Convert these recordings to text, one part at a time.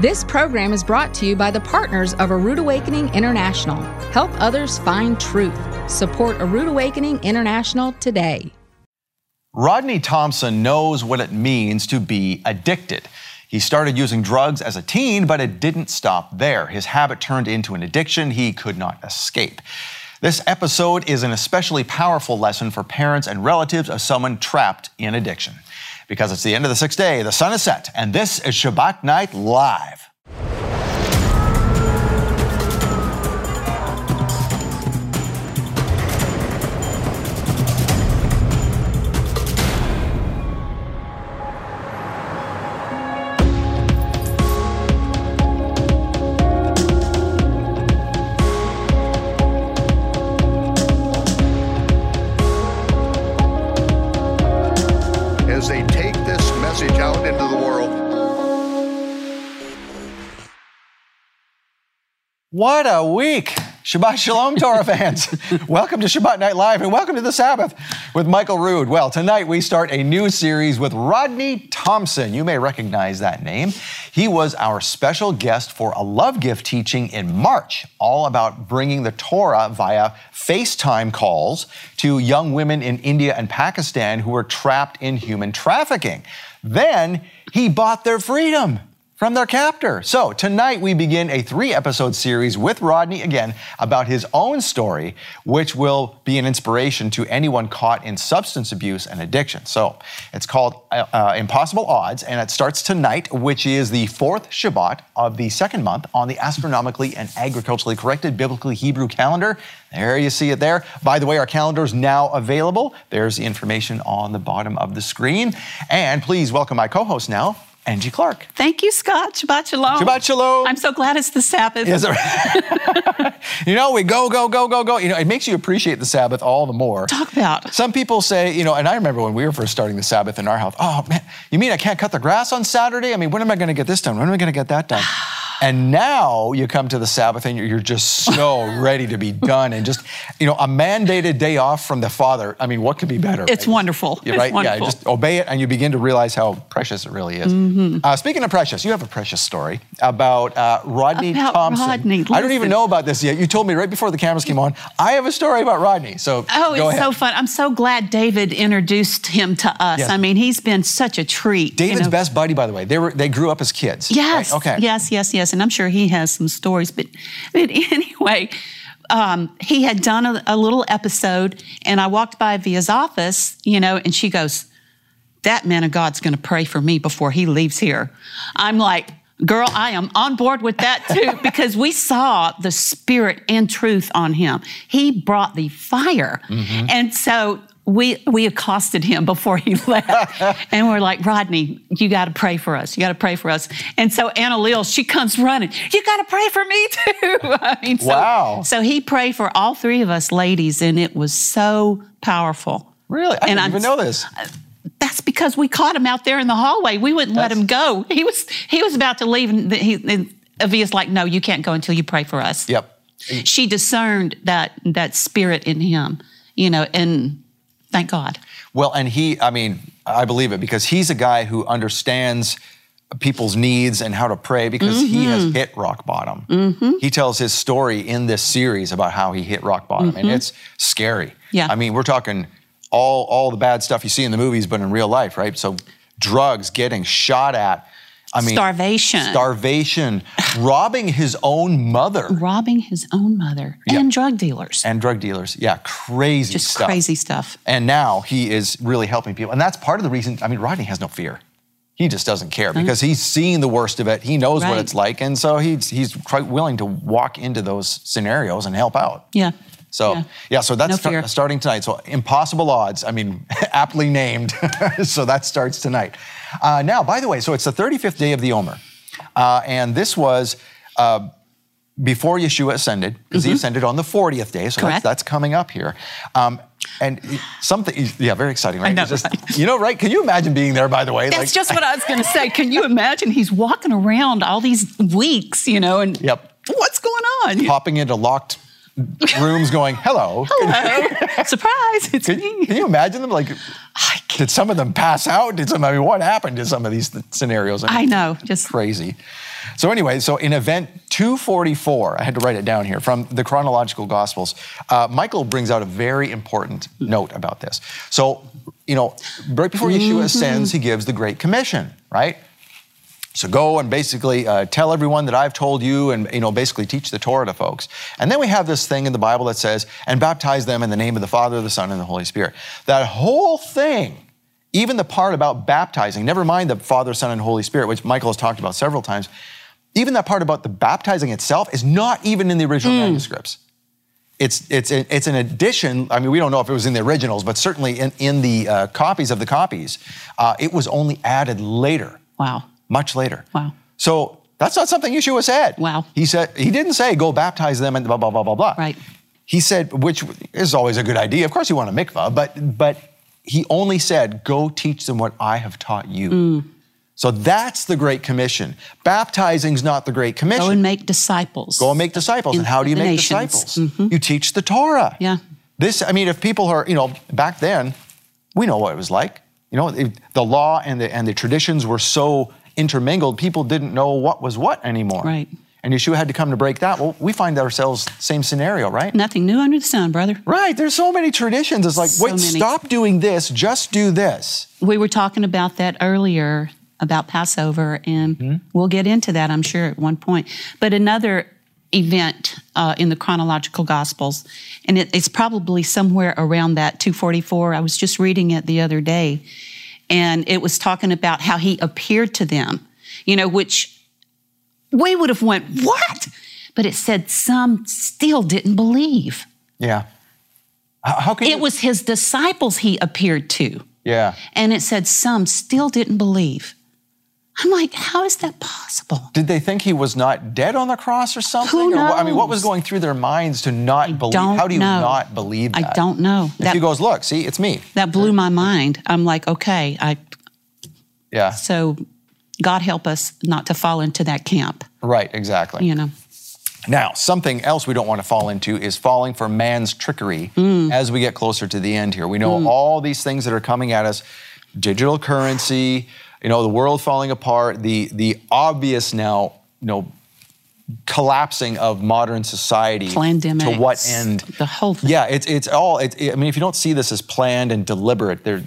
This program is brought to you by the partners of A Rood Awakening International. Help others find truth. Support A Rood Awakening International today. Rodney Thompson knows what it means to be addicted. He started using drugs as a teen, but it didn't stop there. His habit turned into an addiction he could not escape. This episode is an especially powerful lesson for parents and relatives of someone trapped in addiction. Because it's the end of the sixth day, the sun is set, and this is Shabbat Night Live. What a week! Shabbat Shalom, Torah fans. welcome to Shabbat Night Live and welcome to the Sabbath with Michael Rood. Well, tonight we start a new series with Rodney Thompson. You may recognize that name. He was our special guest for a love gift teaching in March, all about bringing the Torah via FaceTime calls to young women in India and Pakistan who were trapped in human trafficking. Then he bought their freedom from their captor. So tonight we begin a three episode series with Rodney again about his own story, which will be an inspiration to anyone caught in substance abuse and addiction. So it's called uh, Impossible Odds, and it starts tonight, which is the fourth Shabbat of the second month on the astronomically and agriculturally corrected biblically Hebrew calendar. There you see it there. By the way, our calendar is now available. There's the information on the bottom of the screen. And please welcome my co host now, Angie Clark. Thank you, Scott. Shabbat Shalom. Shabbat Shalom. I'm so glad it's the Sabbath. Right? you know, we go, go, go, go, go. You know, it makes you appreciate the Sabbath all the more. Talk about. Some people say, you know, and I remember when we were first starting the Sabbath in our house, oh man, you mean I can't cut the grass on Saturday? I mean, when am I going to get this done? When am I going to get that done? And now you come to the Sabbath and you're, just so ready to be done and just, you know, a mandated day off from the Father. I mean, what could be better? It's right? wonderful. You're It's right? wonderful. Yeah, just obey it and you begin to realize how precious it really is. Mm-hmm. Uh, speaking of precious, you have a precious story about uh, Rodney About Thompson. Rodney, I don't even know about this yet. You told me right before the cameras came on. I have a story about Rodney. So Oh, it's ahead. so fun. I'm so glad David introduced him to us. Yes. I mean, he's been such a treat. you David's know. best buddy, by the way. They were they grew up as kids. Yes. right? Okay. Yes, yes, yes. And I'm sure he has some stories. But, but anyway, um, he had done a, a little episode, and I walked by Via's office, you know, and she goes, That man of God's going to pray for me before he leaves here. I'm like, Girl, I am on board with that too because we saw the spirit and truth on him. He brought the fire. And so we we accosted him before he left. and we're like, Rodney, you got to pray for us. You got to pray for us. And so Anna Lil, she comes running. You got to pray for me too. I mean, so, Wow. So he prayed for all three of us ladies, and it was so powerful. Really? I And didn't I'm- even know this. Uh, that's because we caught him out there in the hallway. We wouldn't let him go. He was he was about to leave, and he, and Avia's like, "No, you can't go until you pray for us." Yep. She discerned that that spirit in him, you know, and thank God. Well, and he, I mean, I believe it because he's a guy who understands people's needs and how to pray because he Mm-hmm. has hit rock bottom. He tells his story in this series about how he hit rock bottom, and it's scary. Mm-hmm. Yeah. I mean, we're talking all all the bad stuff you see in the movies, but in real life, right? So, drugs, getting shot at. I mean, Starvation. starvation, robbing his own mother, Robbing his own mother Yeah. and drug dealers. and drug dealers. Yeah, crazy Just stuff. crazy stuff. And now he is really helping people. And that's part of the reason, I mean, Rodney has no fear. He just doesn't care mm-hmm. because he's seen the worst of it. He knows what it's like. And so he's, he's quite willing to walk into those scenarios and help out. Yeah. So, yeah, Yeah. so that's No starting tonight. So, impossible odds. I mean, aptly named. so, that starts tonight. Uh, now, by the way, so it's the 35th day of the Omer. Uh, and this was uh, before Yeshua ascended, because he ascended on the 40th day. So, that's, Mm-hmm. That's coming up here. Um, and something, yeah, very exciting, right? know, just- right? You know, right? Can you imagine being there, by the way? That's just what I was going to say. Can you imagine? He's walking around all these weeks, you know, and Yep. what's going on? popping into locked rooms going, hello. Hello, surprise! It's Can, me. can you imagine them? Like, I, can't- did some of them pass out? Did some, I mean, what happened to some of these th- scenarios? I know, just crazy. So anyway, so in event 244, I had to write it down here from the chronological Gospels. Uh, Michael brings out a very important note about this. So you know, right before Yeshua ascends, he gives the Great Commission, right? So go and basically uh, tell everyone that I've told you, and you know, basically teach the Torah to folks. And then we have this thing in the Bible that says, "And baptize them in the name of the Father, the Son, and the Holy Spirit." That whole thing, even the part about baptizing, never mind the Father, Son, and Holy Spirit, which Michael has talked about several times. Even that part about the baptizing itself is not even in the original manuscripts. It's, it's, it's an addition. I mean, we don't know if it was in the originals, but certainly in, in the uh, copies of the copies, uh, it was only added later, Wow. Much later. Wow. So that's not something Yeshua said. Wow. He said he didn't say go baptize them and blah blah blah blah blah. Right. He said, which is always a good idea. Of course, you want a mikvah, but but he only said, go teach them what I have taught you. Mm. So that's the Great Commission. Baptizing's not the Great Commission. Go and make disciples. Go and make disciples. In and how do you make nations. disciples? You teach the Torah. Yeah. This, I mean, if people are, you know, back then, we know what it was like. You know, the law and the and the traditions were so intermingled, people didn't know what was what anymore. Right. And Yeshua had to come to break that. Well, we find ourselves same scenario, right? Nothing new under the sun, brother. Right. There's so many traditions. It's like, So wait, many. stop doing this. Just do this. We were talking about that earlier about Passover, and Mm-hmm. we'll get into that, I'm sure, at one point. But another event uh, in the chronological Gospels, and it, it's probably somewhere around that 244. I was just reading it the other day, and it was talking about how he appeared to them, you know, which we would have went, what? But it said some still didn't believe. Yeah. How, can It you- was his disciples he appeared to. Yeah. And it said some still didn't believe. I'm like, how is that possible? Did they think he was not dead on the cross or something? Who Or I mean, what was going through their minds to not believe? don't How do you know. not believe that? I don't know. If That, he goes, look, see, it's me. that blew my mind. I'm like, okay, I Yeah. so God help us not to fall into that camp, Right. Exactly. you know. Now, something else we don't want to fall into is falling for man's trickery Mm. as we get closer to the end here. We know all these things that are coming at us digital currency, you know, the world falling apart, the, the obvious now, you know, collapsing of modern society. Pandemics, To what end? the whole thing. Yeah, it's, it's all, it, I mean, if you don't see this as planned and deliberate, there,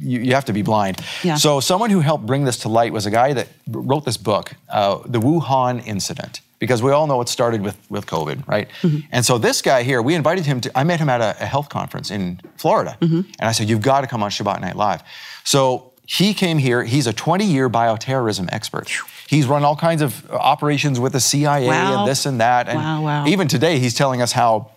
you, you have to be blind. Yeah. So, someone who helped bring this to light was a guy that wrote this book, uh, The Wuhan Incident, because we all know it started with, with COVID, right? Mm-hmm. And so, this guy here, we invited him to, I met him at a, a health conference in Florida. Mm-hmm. And I said, You've got to come on Shabbat Night Live. So, he came here. He's a 20 year bioterrorism expert. He's run all kinds of operations with the CIA Wow. and this and that. And Wow, wow. even today, he's telling us how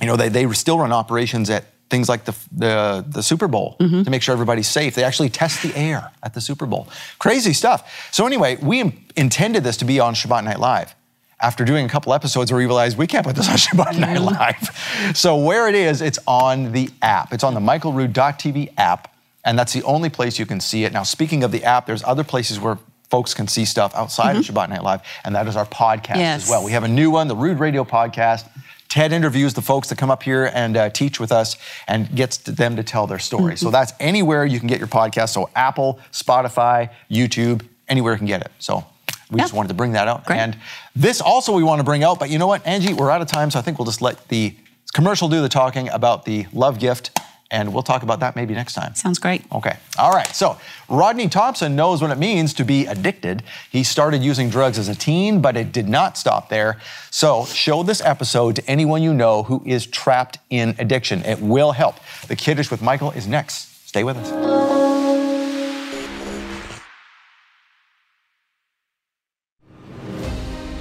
you know, they, they still run operations at things like the, the, the Super Bowl Mm-hmm. to make sure everybody's safe. They actually test the air at the Super Bowl. Crazy stuff. So, anyway, we in- intended this to be on Shabbat Night Live. After doing a couple episodes, where we realized we can't put this on Shabbat Night Mm-hmm. Live. So, where it is, it's on the app. It's on the michaelrood.tv app, and that's the only place you can see it. Now, speaking of the app, there's other places where folks can see stuff outside of Shabbat Night Live, and that is our podcast Mm-hmm. Yes. as well. We have a new one, the Rood Radio Podcast. Ted interviews the folks that come up here and uh, teach with us and gets to them to tell their story. Mm-hmm. So that's anywhere you can get your podcast. So Apple, Spotify, YouTube, anywhere you can get it. So we just wanted to bring that out. Great. And this also we want to bring out, but you know what, Angie, we're out of time, so I think we'll just let the commercial do the talking about the love gift, and we'll talk about that maybe next time. Sounds great. Okay. All right. So Rodney Thompson knows what it means to be addicted. He started using drugs as a teen, but it did not stop there. So show this episode to anyone you know who is trapped in addiction. It will help. The Kiddush with Michael is next. Stay with us.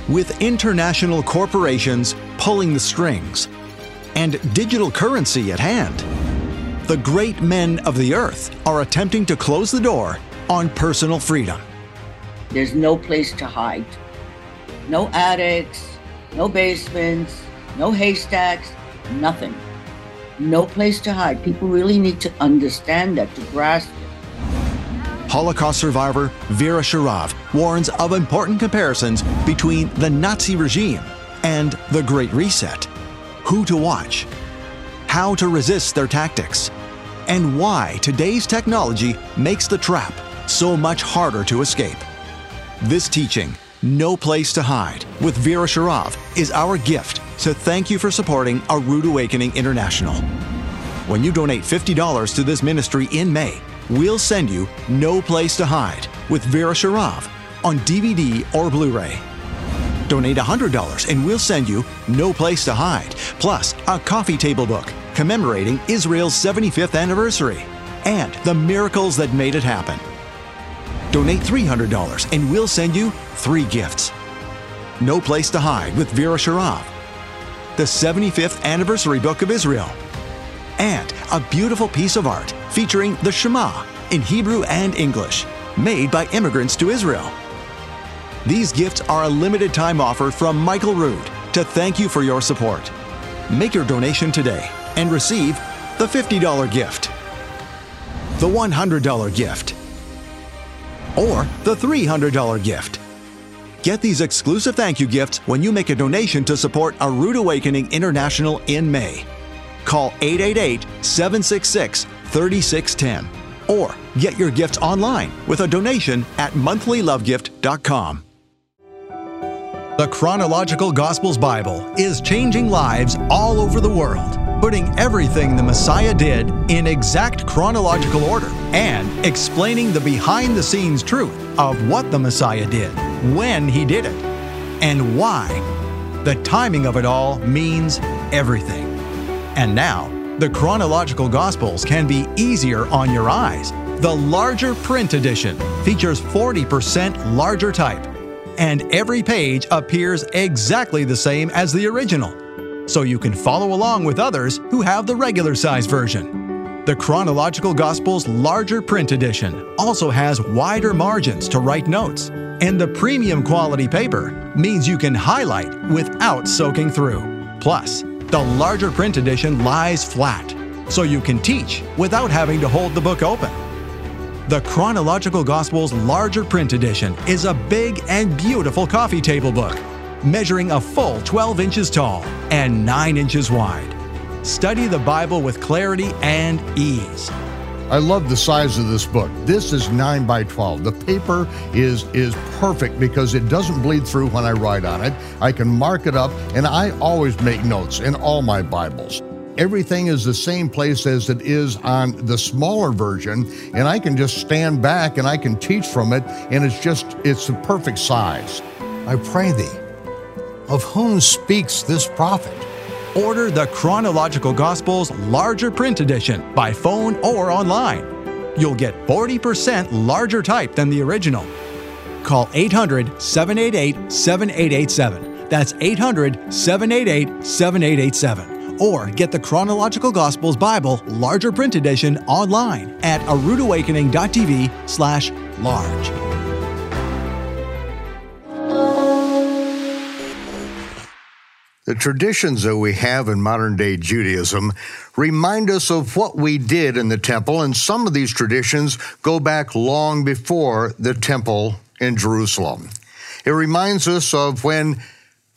With international corporations pulling the strings and digital currency at hand, the great men of the earth are attempting to close the door on personal freedom. There's no place to hide. No attics, no basements, no haystacks, nothing. No place to hide. People really need to understand that, to grasp it. Holocaust survivor Vera Sharav warns of important comparisons between the Nazi regime and the Great Reset. Who to watch, how to resist their tactics, and why today's technology makes the trap so much harder to escape. This teaching No Place to Hide with Vera Sharav is our gift to thank you for supporting A Rood Awakening International. When you donate $50 to this ministry in May, we'll send you No Place to Hide with Vera Sharav on DVD or Blu ray. Donate $100 and we'll send you No Place to Hide, plus a coffee table book commemorating Israel's 75th anniversary and the miracles that made it happen. Donate $300 and we'll send you three gifts No Place to Hide with Vera Sharav, the 75th Anniversary Book of Israel, and a beautiful piece of art featuring the Shema in Hebrew and English, made by immigrants to Israel. These gifts are a limited time offer from Michael Rood to thank you for your support. Make your donation today and receive the $50 gift, the $100 gift, or the $300 gift. Get these exclusive thank you gifts when you make a donation to support A Rood Awakening International in May. Call 888 766 3610 or get your gifts online with a donation at monthlylovegift.com. The Chronological Gospels Bible is changing lives all over the world, putting everything the Messiah did in exact chronological order and explaining the behind the scenes truth of what the Messiah did, when he did it, and why. The timing of it all means everything. And now, the chronological Gospels can be easier on your eyes. The larger print edition features 40% larger type, and every page appears exactly the same as the original, so you can follow along with others who have the regular size version. The Chronological Gospels larger print edition also has wider margins to write notes, and the premium quality paper means you can highlight without soaking through. Plus, the larger print edition lies flat, so you can teach without having to hold the book open. The Chronological Gospels larger print edition is a big and beautiful coffee table book, measuring a full 12 inches tall and 9 inches wide. Study the Bible with clarity and ease. I love the size of this book. This is 9 by 12. The paper is is perfect because it doesn't bleed through when I write on it. I can mark it up and I always make notes in all my Bibles. Everything is the same place as it is on the smaller version and I can just stand back and I can teach from it and it's just it's the perfect size. I pray thee, of whom speaks this prophet? Order the Chronological Gospels larger print edition by phone or online. You'll get 40% larger type than the original. Call 800 788 7887. That's 800 788 7887. Or get the Chronological Gospels Bible larger print edition online at aroodawakening.tv slash large. The traditions that we have in modern day Judaism remind us of what we did in the temple, and some of these traditions go back long before the temple in Jerusalem. It reminds us of when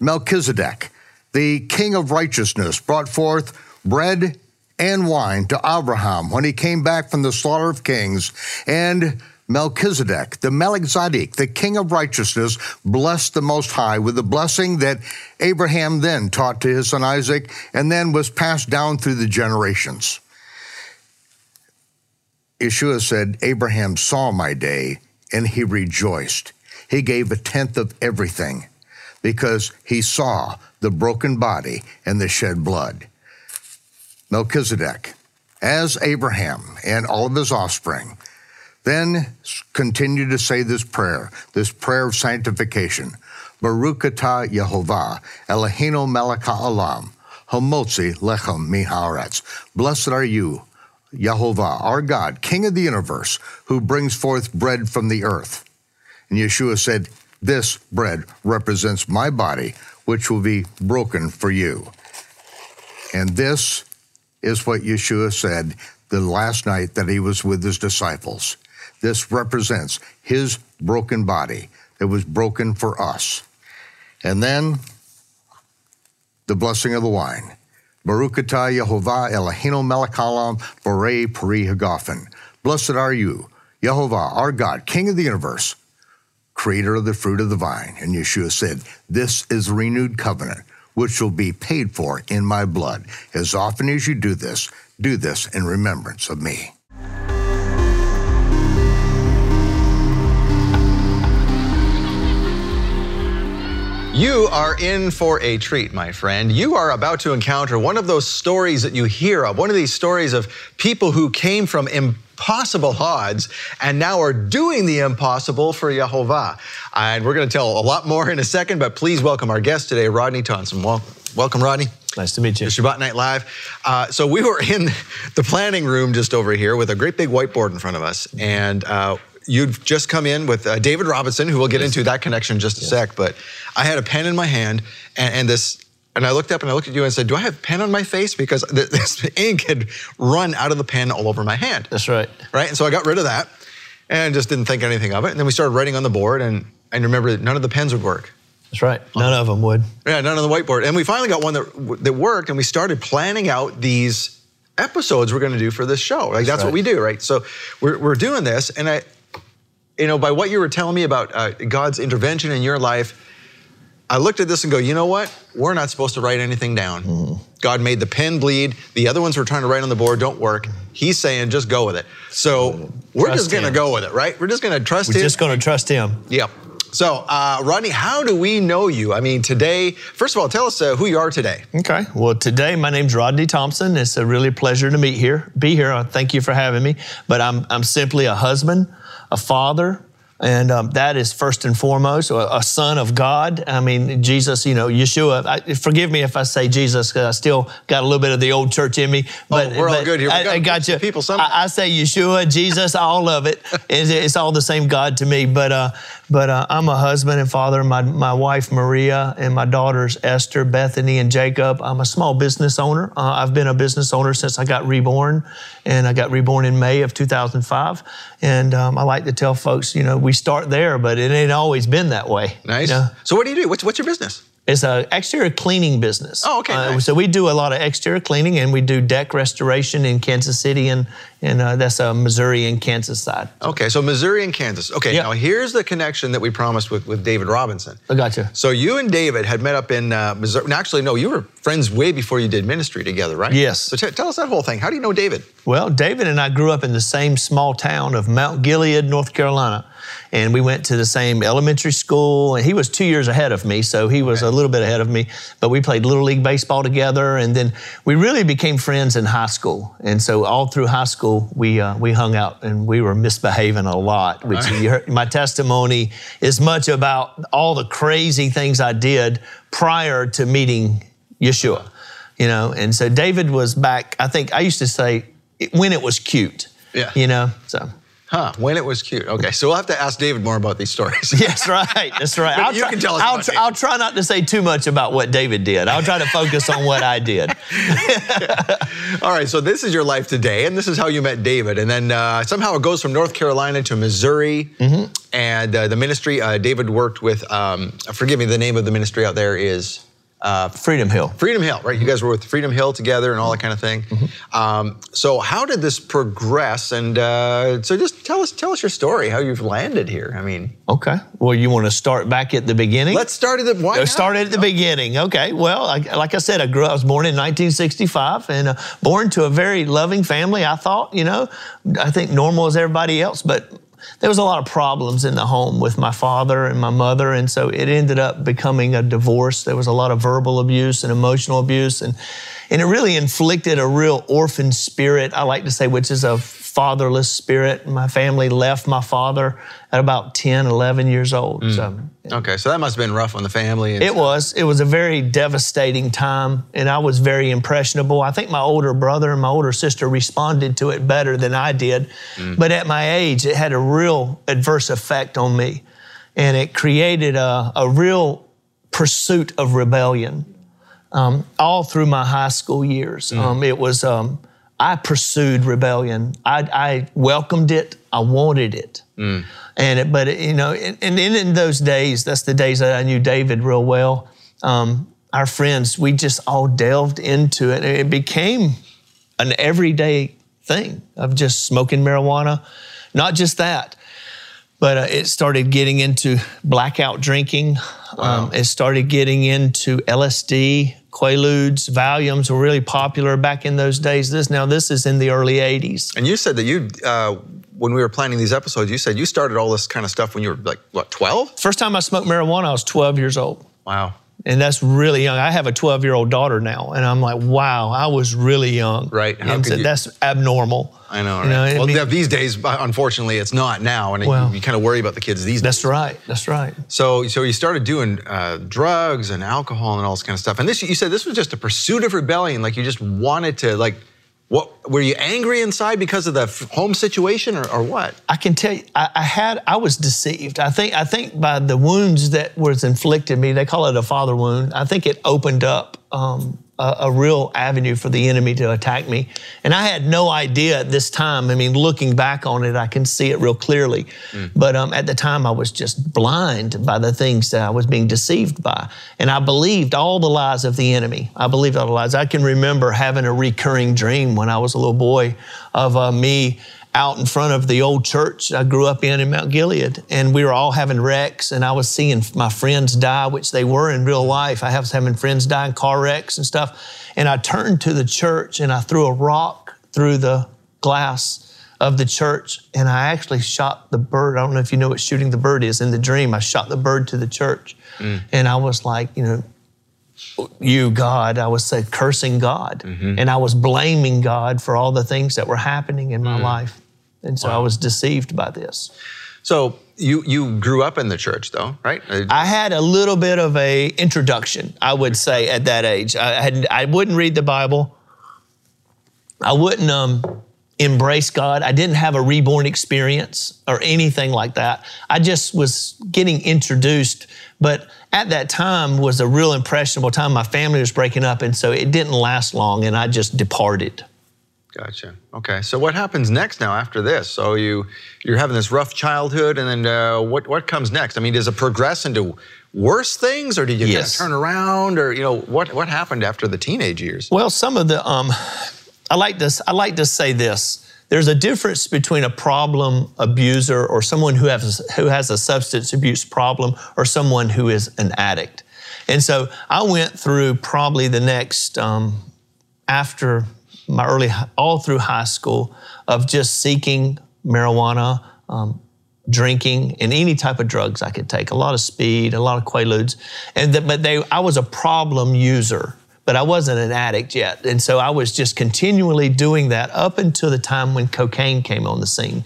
Melchizedek, the king of righteousness, brought forth bread and wine to Abraham when he came back from the slaughter of kings, and Melchizedek, the Melchizedek, the king of righteousness, blessed the Most High with the blessing that Abraham then taught to his son Isaac and then was passed down through the generations. Yeshua said, Abraham saw my day and he rejoiced. He gave a tenth of everything because he saw the broken body and the shed blood. Melchizedek, as Abraham and all of his offspring, then continue to say this prayer, this prayer of sanctification. Baruch atah Yehovah, Eloheinu melech ha'olam, homotzi lechem miharetz. Blessed are you, Yehovah, our God, King of the universe, who brings forth bread from the earth. And Yeshua said, This bread represents my body, which will be broken for you. And this is what Yeshua said the last night that he was with his disciples. This represents his broken body that was broken for us. And then the blessing of the wine. Baruch atah Yehovah Eloheinu melech haolam borei peri hagafen. Blessed are you, Yehovah, our God, King of the universe, creator of the fruit of the vine. And Yeshua said, This is a renewed covenant, which will be paid for in my blood. As often as you do this, do this in remembrance of me. You are in for a treat, my friend. You are about to encounter one of those stories that you hear of, one of these stories of people who came from impossible odds and now are doing the impossible for Yehovah. And we're going to tell a lot more in a second, but please welcome our guest today, Rodney Thompson. Well, welcome, Rodney. Nice to meet you. Shabbat Night Live. Uh, so we were in the planning room just over here with a great big whiteboard in front of us, and uh, you've just come in with uh, David Robinson, who we'll get into that connection in just a yes. sec. But I had a pen in my hand, and, and, this, and I looked up and I looked at you and said, "Do I have pen on my face?" Because this ink had run out of the pen all over my hand. That's right. Right, and so I got rid of that, and just didn't think anything of it. And then we started writing on the board, and and remember none of the pens would work. That's right. None of them would. Yeah, none on the whiteboard. And we finally got one that that worked, and we started planning out these episodes we're going to do for this show. Like that's, that's right. what we do, right? So we're, we're doing this, and I you know, by what you were telling me about uh, God's intervention in your life, I looked at this and go, you know what? We're not supposed to write anything down. Mm. God made the pen bleed. The other ones we're trying to write on the board don't work. He's saying just go with it. So we're just going to go with it, right? We're just going to trust we're him. We're just going to trust him. Yep. So, uh, Rodney, how do we know you? I mean, today, first of all, tell us uh, who you are today. Okay. Well, today, my name's Rodney Thompson. It's a really pleasure to meet here, be here. Thank you for having me. But I'm, I'm simply a husband, a father, and um, that is first and foremost a, a, son of God. I mean, Jesus, you know, Yeshua. I, forgive me if I say Jesus, because I still got a little bit of the old church in me. Oh, but oh, we're but all good here. I, I, got you. People. I, I, say Yeshua, Jesus, all of it. It's, it's, all the same God to me. But uh, but uh, I'm a husband and father. My my wife Maria and my daughters Esther, Bethany, and Jacob. I'm a small business owner. Uh, I've been a business owner since I got reborn, and I got reborn in May of 2005. And um, I like to tell folks, you know, we start there, but it ain't always been that way. Nice. You know? So what do you do? What's what's your business? It's an exterior cleaning business. Oh, okay. Uh, nice. So we do a lot of exterior cleaning, and we do deck restoration in Kansas City, and and uh, that's a Missouri and Kansas side. Okay, so Missouri and Kansas. Okay, yep. now here's the connection that we promised with, with David Robinson. I gotcha. So you and David had met up in uh, Missouri. Actually, no, you were friends way before you did ministry together, right? Yes. So t- tell us that whole thing. How do you know David? Well, David and I grew up in the same small town of Mount Gilead, North Carolina and we went to the same elementary school. And he was two years ahead of me, so he was a little bit ahead of me. But we played little league baseball together, and then we really became friends in high school. And so all through high school, we uh, we hung out and we were misbehaving a lot. Which heard, my testimony is much about all the crazy things I did prior to meeting Yeshua. You know, and so David was back. I think I used to say when it was cute. Yeah. You know, so. Huh, when it was cute. Okay, so we'll have to ask David more about these stories. yes, right. That's right. I'll you try, can tell us I'll, tr- I'll, try not to say too much about what David did. I'll try to focus on what I did. All right, so this is your life today, and this is how you met David. And then uh, somehow it goes from North Carolina to Missouri. Mm-hmm. And uh, the ministry, uh, David worked with, um, forgive me, the name of the ministry out there is? Uh, Freedom Hill. Freedom Hill, right? You guys were with Freedom Hill together and all that kind of thing. Mm-hmm. Um, so how did this progress? And uh, so just tell us, tell us your story, how you've landed here. I mean, okay. Well, you want to start back at the beginning? Let's start at the why start at the beginning. Okay. Well, I, like I said, I grew. I was born in 1965 and uh, born to a very loving family. I thought, you know, I think normal as everybody else, but there was a lot of problems in the home with my father and my mother, and so it ended up becoming a divorce. There was a lot of verbal abuse and emotional abuse, and and it really inflicted a real orphan spirit. I like to say, which is a fatherless spirit. My family left my father at about 10, 11 years old. Mm. So, okay, so that must have been rough on the family. it stuff. was. It was a very devastating time, and I was very impressionable. I think my older brother and my older sister responded to it better than I did. Mm. But at my age, it had a real adverse effect on me, and it created a, a real pursuit of rebellion. Um, all through my high school years. Mm. Um, it was um, I pursued rebellion. I, I welcomed it. I wanted it. Mm. And it, but it, you know, and, and, in those days, that's the days that I knew David real well. Um, our friends, we just all delved into it. It became an everyday thing of just smoking marijuana. Not just that, but uh, it started getting into blackout drinking. Um, it started getting into LSD, Quaaludes, Valiums were really popular back in those days. This now this is in the early '80s. And you said that you, uh, when we were planning these episodes, you said you started all this kind of stuff when you were like what, 12? First time I smoked marijuana, I was 12 years old. Wow. And that's really young. I have a 12 year old daughter now, and I'm like, wow, I was really young. Right. How And so you- that's abnormal. I know. You know, right? I well, mean- these days, unfortunately, it's not now, and Well- you, kind of worry about the kids these days. That's right. That's right. So, so you started doing uh, drugs and alcohol and all this kind of stuff. And this, you said, this was just a pursuit of rebellion. Like you just wanted to, like, what were you angry inside because of the home situation, or, or what? I can tell you, I, I had, I was deceived. I think, I think by the wounds that was inflicted me, they call it a father wound. I think it opened up um, a, a real avenue for the enemy to attack me, and I had no idea at this time. I mean, looking back on it, I can see it real clearly. But um, at the time, I was just blind by the things that I was being deceived by, and I believed all the lies of the enemy. I believed all the lies. I can remember having a recurring dream when I was a little boy of uh, me out in front of the old church I grew up in in Mount Gilead, and we were all having wrecks, and I was seeing my friends die, which they were in real life. I was having friends die in car wrecks and stuff, and I turned to the church and I threw a rock through the glass of the church, and I actually shot the bird. I don't know if you know what shooting the bird is. In the dream, I shot the bird to the church, mm. and I was like, you know, you, God. I was say, cursing God. Mm-hmm. And I was blaming God for all the things that were happening in my mm. life. And so I was deceived by this. So you you grew up in the church, though, right? Uh, I had a little bit of a introduction, I would say, at that age. I had I wouldn't read the Bible. I wouldn't um, embrace God. I didn't have a reborn experience or anything like that. I just was getting introduced, but at that time was a real impressionable time. My family was breaking up, and so it didn't last long, and I just departed. Gotcha. Okay. So what happens next now after this? So you you're having this rough childhood, and then uh, what what comes next? I mean, does it progress into worse things, or did you Yes. kind of turn around, or you know what what happened after the teenage years? Well, some of the um, I like this. I like to say this. There's a difference between a problem abuser or someone who has who has a substance abuse problem or someone who is an addict. And so I went through probably the next um, after my early all through high school of just seeking marijuana. Um, drinking and any type of drugs I could take, a lot of speed, a lot of quaaludes, and th- but they, I was a problem user, but I wasn't an addict yet, and so I was just continually doing that up until the time when cocaine came on the scene,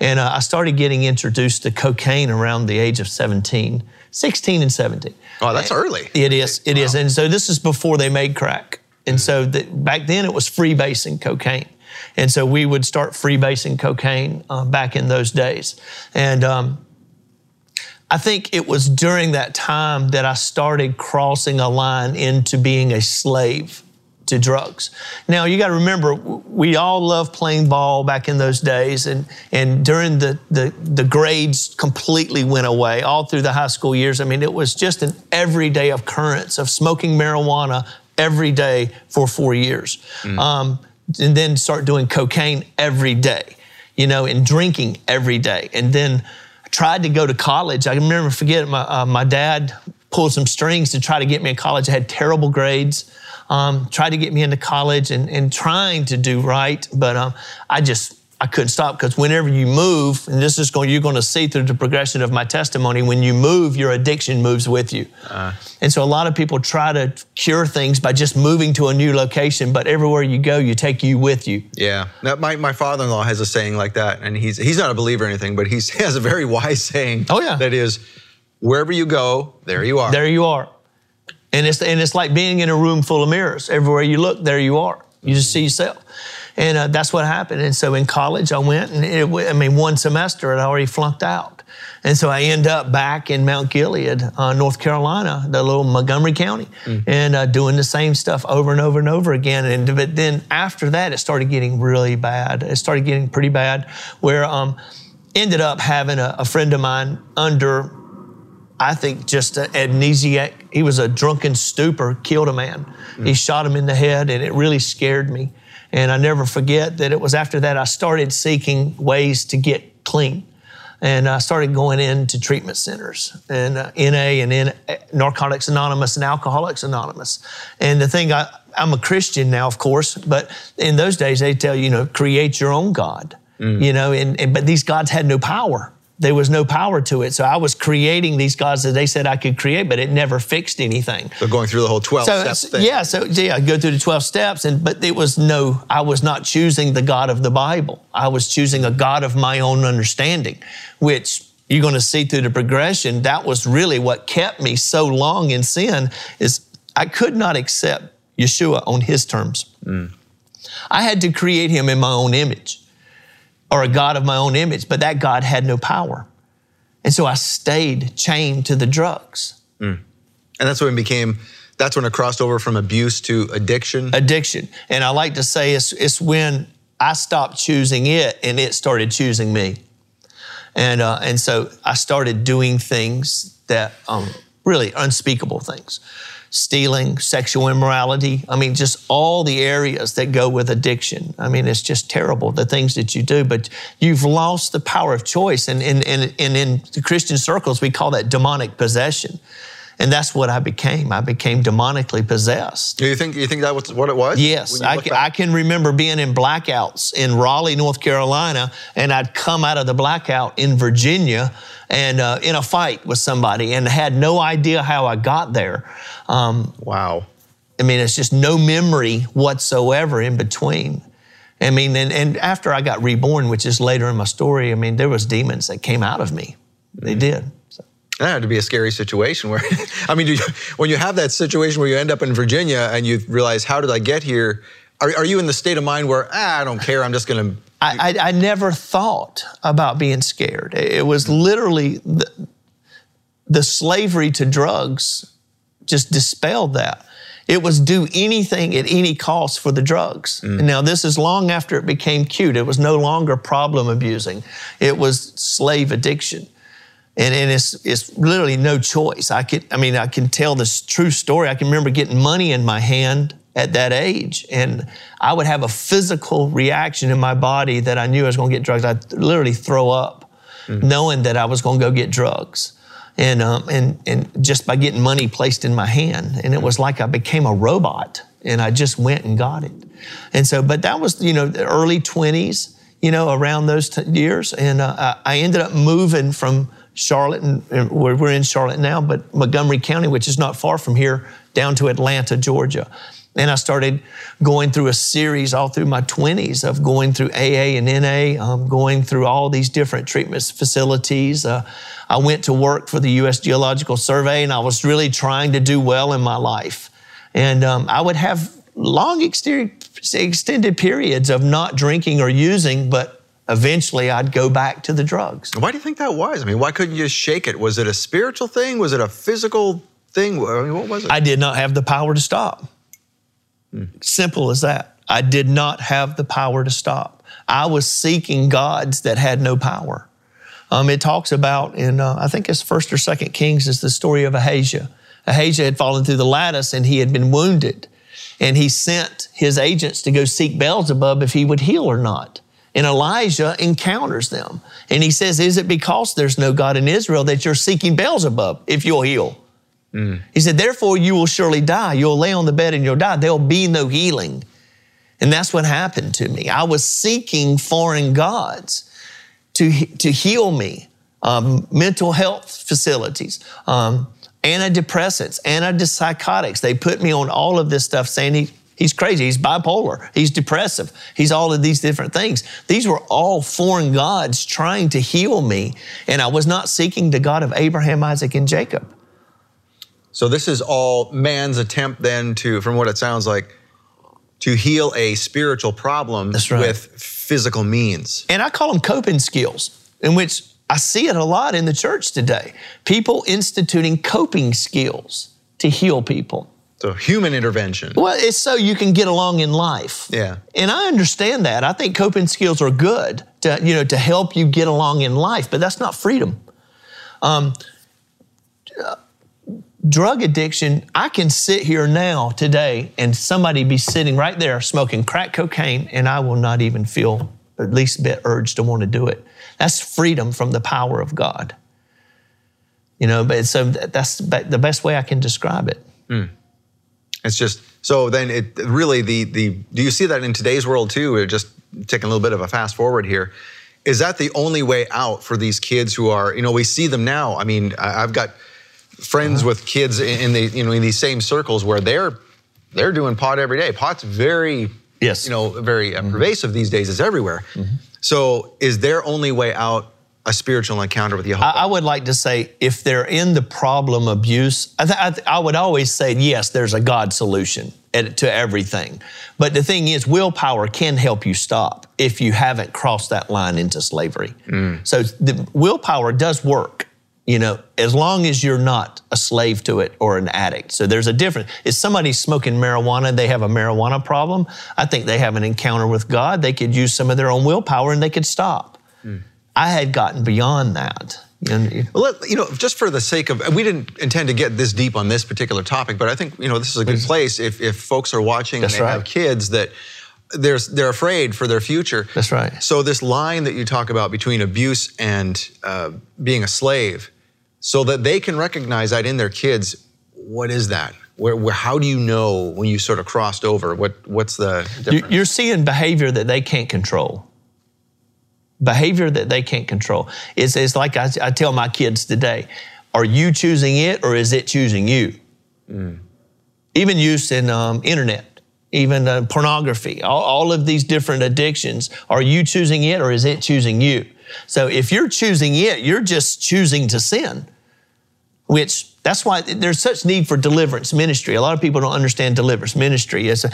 and uh, I started getting introduced to cocaine around the age of 17, 16 and 17. Oh, that's early. It is. It is. And so this is before they made crack. And so the, back then it was freebasing cocaine. And so we would start freebasing cocaine uh, back in those days. And um, I think it was during that time that I started crossing a line into being a slave to drugs. Now you got to remember, we all loved playing ball back in those days, and and during the, the the grades completely went away all through the high school years. I mean, it was just an everyday occurrence of smoking marijuana every day for four years, um, and then start doing cocaine every day, you know, and drinking every day, and then I tried to go to college. I remember forget my uh, my dad pulled some strings to try to get me in college. I had terrible grades. Um, tried to get me into college and, and trying to do right, but um, I just I couldn't stop because whenever you move, and this is going, you're going to see through the progression of my testimony. When you move, your addiction moves with you, uh. and so a lot of people try to cure things by just moving to a new location. But everywhere you go, you take you with you. Yeah, now, my, my father-in-law has a saying like that, and he's he's not a believer or anything, but he's, he has a very wise saying. Oh, yeah. that is, wherever you go, there you are. There you are. And it's, and it's like being in a room full of mirrors. Everywhere you look, there you are. You just see yourself. And uh, that's what happened. And so in college, I went, and it, I mean, one semester, I'd already flunked out. And so I end up back in Mount Gilead, uh, North Carolina, the little Montgomery County, and uh, doing the same stuff over and over and over again. And but then after that, it started getting really bad. It started getting pretty bad, where um, ended up having a, a friend of mine under I think just an amnesiac. He was a drunken stupor, killed a man. He shot him in the head, and it really scared me. And I never forget that it was after that I started seeking ways to get clean. and I started going into treatment centers and uh, NA and N- Narcotics Anonymous and Alcoholics Anonymous. And the thing, I, I'm a Christian now, of course, but in those days they tell you, you know, create your own God, you know, and, and but these gods had no power. There was no power to it. So I was creating these gods that they said I could create, but it never fixed anything. So going through the whole 12 So step thing. yeah, so yeah, I go through the twelve steps, and but it was no, I was not choosing the God of the Bible. I was choosing a God of my own understanding, which you're going to see through the progression. That was really what kept me so long in sin. Is I could not accept Yeshua on His terms. Mm. I had to create Him in my own image, or a God of my own image, but that God had no power, and so I stayed chained to the drugs. And that's when it became, that's when it crossed over from abuse to addiction. addiction. And I like to say it's, it's when I stopped choosing it and it started choosing me. And, uh, and so I started doing things that um, really unspeakable things stealing, sexual immorality. I mean, just all the areas that go with addiction. I mean, it's just terrible, the things that you do, but you've lost the power of choice. And, and, and, and in the Christian circles, we call that demonic possession. And that's what I became. I became demonically possessed. Do you think, you think that was what it was? Yes, I, look? I can remember being in blackouts in Raleigh, North Carolina, and I'd come out of the blackout in Virginia and uh, in a fight with somebody and had no idea how I got there. Um, Wow. I mean, it's just no memory whatsoever in between. I mean, and, and after I got reborn, which is later in my story, I mean, there was demons that came out of me. They Mm-hmm. did. That had to be a scary situation where, I mean, do you, when you have that situation where you end up in Virginia and you realize, how did I get here? Are, are you in the state of mind where, ah, I don't care, I'm just going to, I, I, never thought about being scared. It was literally the, the slavery to drugs just dispelled that. It was do anything at any cost for the drugs. And now, this is long after it became cute. It was no longer problem abusing, it was slave addiction. And, and it's, it's literally no choice. I could, I mean, I can tell this true story. I can remember getting money in my hand at that age, and I would have a physical reaction in my body that I knew I was going to get drugs. I'd literally throw up, knowing that I was going to go get drugs. And, um, and, and just by getting money placed in my hand. And it was like I became a robot and I just went and got it. And so, but that was, you know, the early 20s, you know, around those t- years. And uh, I I ended up moving from Charlotte, and, we're in Charlotte now, but Montgomery County, which is not far from here, down to Atlanta, Georgia. And I started going through a series all through my 20s of going through AA and NA, um, going through all these different treatment facilities. Uh, I went to work for the U.S. Geological Survey, and I was really trying to do well in my life. And um, I would have long exter- extended periods of not drinking or using, but eventually I'd go back to the drugs. why do you think that was? I mean, why couldn't you just shake it? Was it a spiritual thing? Was it a physical thing? I mean, what was it? I did not have the power to stop. Simple as that. I did not have the power to stop. I was seeking gods that had no power. Um, it talks about in, uh, I think it's First or Second Kings, is the story of Ahijah. Ahijah had fallen through the lattice and he had been wounded, and he sent his agents to go seek Beelzebub if he would heal or not. And Elijah encounters them, and he says, "Is it because there's no God in Israel that you're seeking Beelzebub if you'll heal?" He said, Therefore, you will surely die. You'll lay on the bed and you'll die. There'll be no healing. And that's what happened to me. I was seeking foreign gods to, to heal me, um, mental health facilities, um, antidepressants, antipsychotics. They put me on all of this stuff saying he, he's crazy, he's bipolar, he's depressive, he's all of these different things. These were all foreign gods trying to heal me. And I was not seeking the God of Abraham, Isaac, and Jacob. So this is all man's attempt then to, from what it sounds like, to heal a spiritual problem right. with physical means. and I call them coping skills, in which I see it a lot in the church today. People instituting coping skills to heal people. So human intervention. Well, it's so you can get along in life. Yeah. And I understand that. I think coping skills are good to, you know, to help you get along in life, but that's not freedom. Um, uh, drug addiction, I can sit here now today and somebody be sitting right there smoking crack cocaine and I will not even feel at least a bit urged to want to do it. That's freedom from the power of God. You know, but so that's the best way I can describe it. Mm. It's just so then it really the the do you see that in today's world too? We're just taking a little bit of a fast forward here. Is that the only way out for these kids who are, you know, we see them now. I mean, I've got friends uh-huh. with kids in the, you know, in these same circles where they're they're doing pot every day. Pot's very, yes, you know, very mm-hmm. pervasive these days. It's everywhere. Mm-hmm. So, is their only way out a spiritual encounter with Yahweh? I, I, would like to say if they're in the problem abuse, I, th- I, th- I would always say yes, there's a God solution to everything. But the thing is, willpower can help you stop if you haven't crossed that line into slavery. Mm. So the willpower does work you know, as long as you're not a slave to it or an addict. So there's a difference. If somebody's smoking marijuana, they have a marijuana problem, I think they have an encounter with God. They could use some of their own willpower and they could stop. I had gotten beyond that. well, you know, just for the sake of, we didn't intend to get this deep on this particular topic, but I think, you know, this is a good place if, if folks are watching and they right. have kids that they're, they're afraid for their future. That's right. So this line that you talk about between abuse and uh, being a slave, so that they can recognize that in their kids. What is that? Where, where, how do you know when you sort of crossed over? What, what's the difference? You're seeing behavior that they can't control. Behavior that they can't control. It's, it's like I, I tell my kids today are you choosing it or is it choosing you? Mm. Even use in um, internet, even uh, pornography, all, all of these different addictions. Are you choosing it or is it choosing you? So if you're choosing it, you're just choosing to sin, which that's why there's such need for deliverance ministry. A lot of people don't understand deliverance ministry. It's a,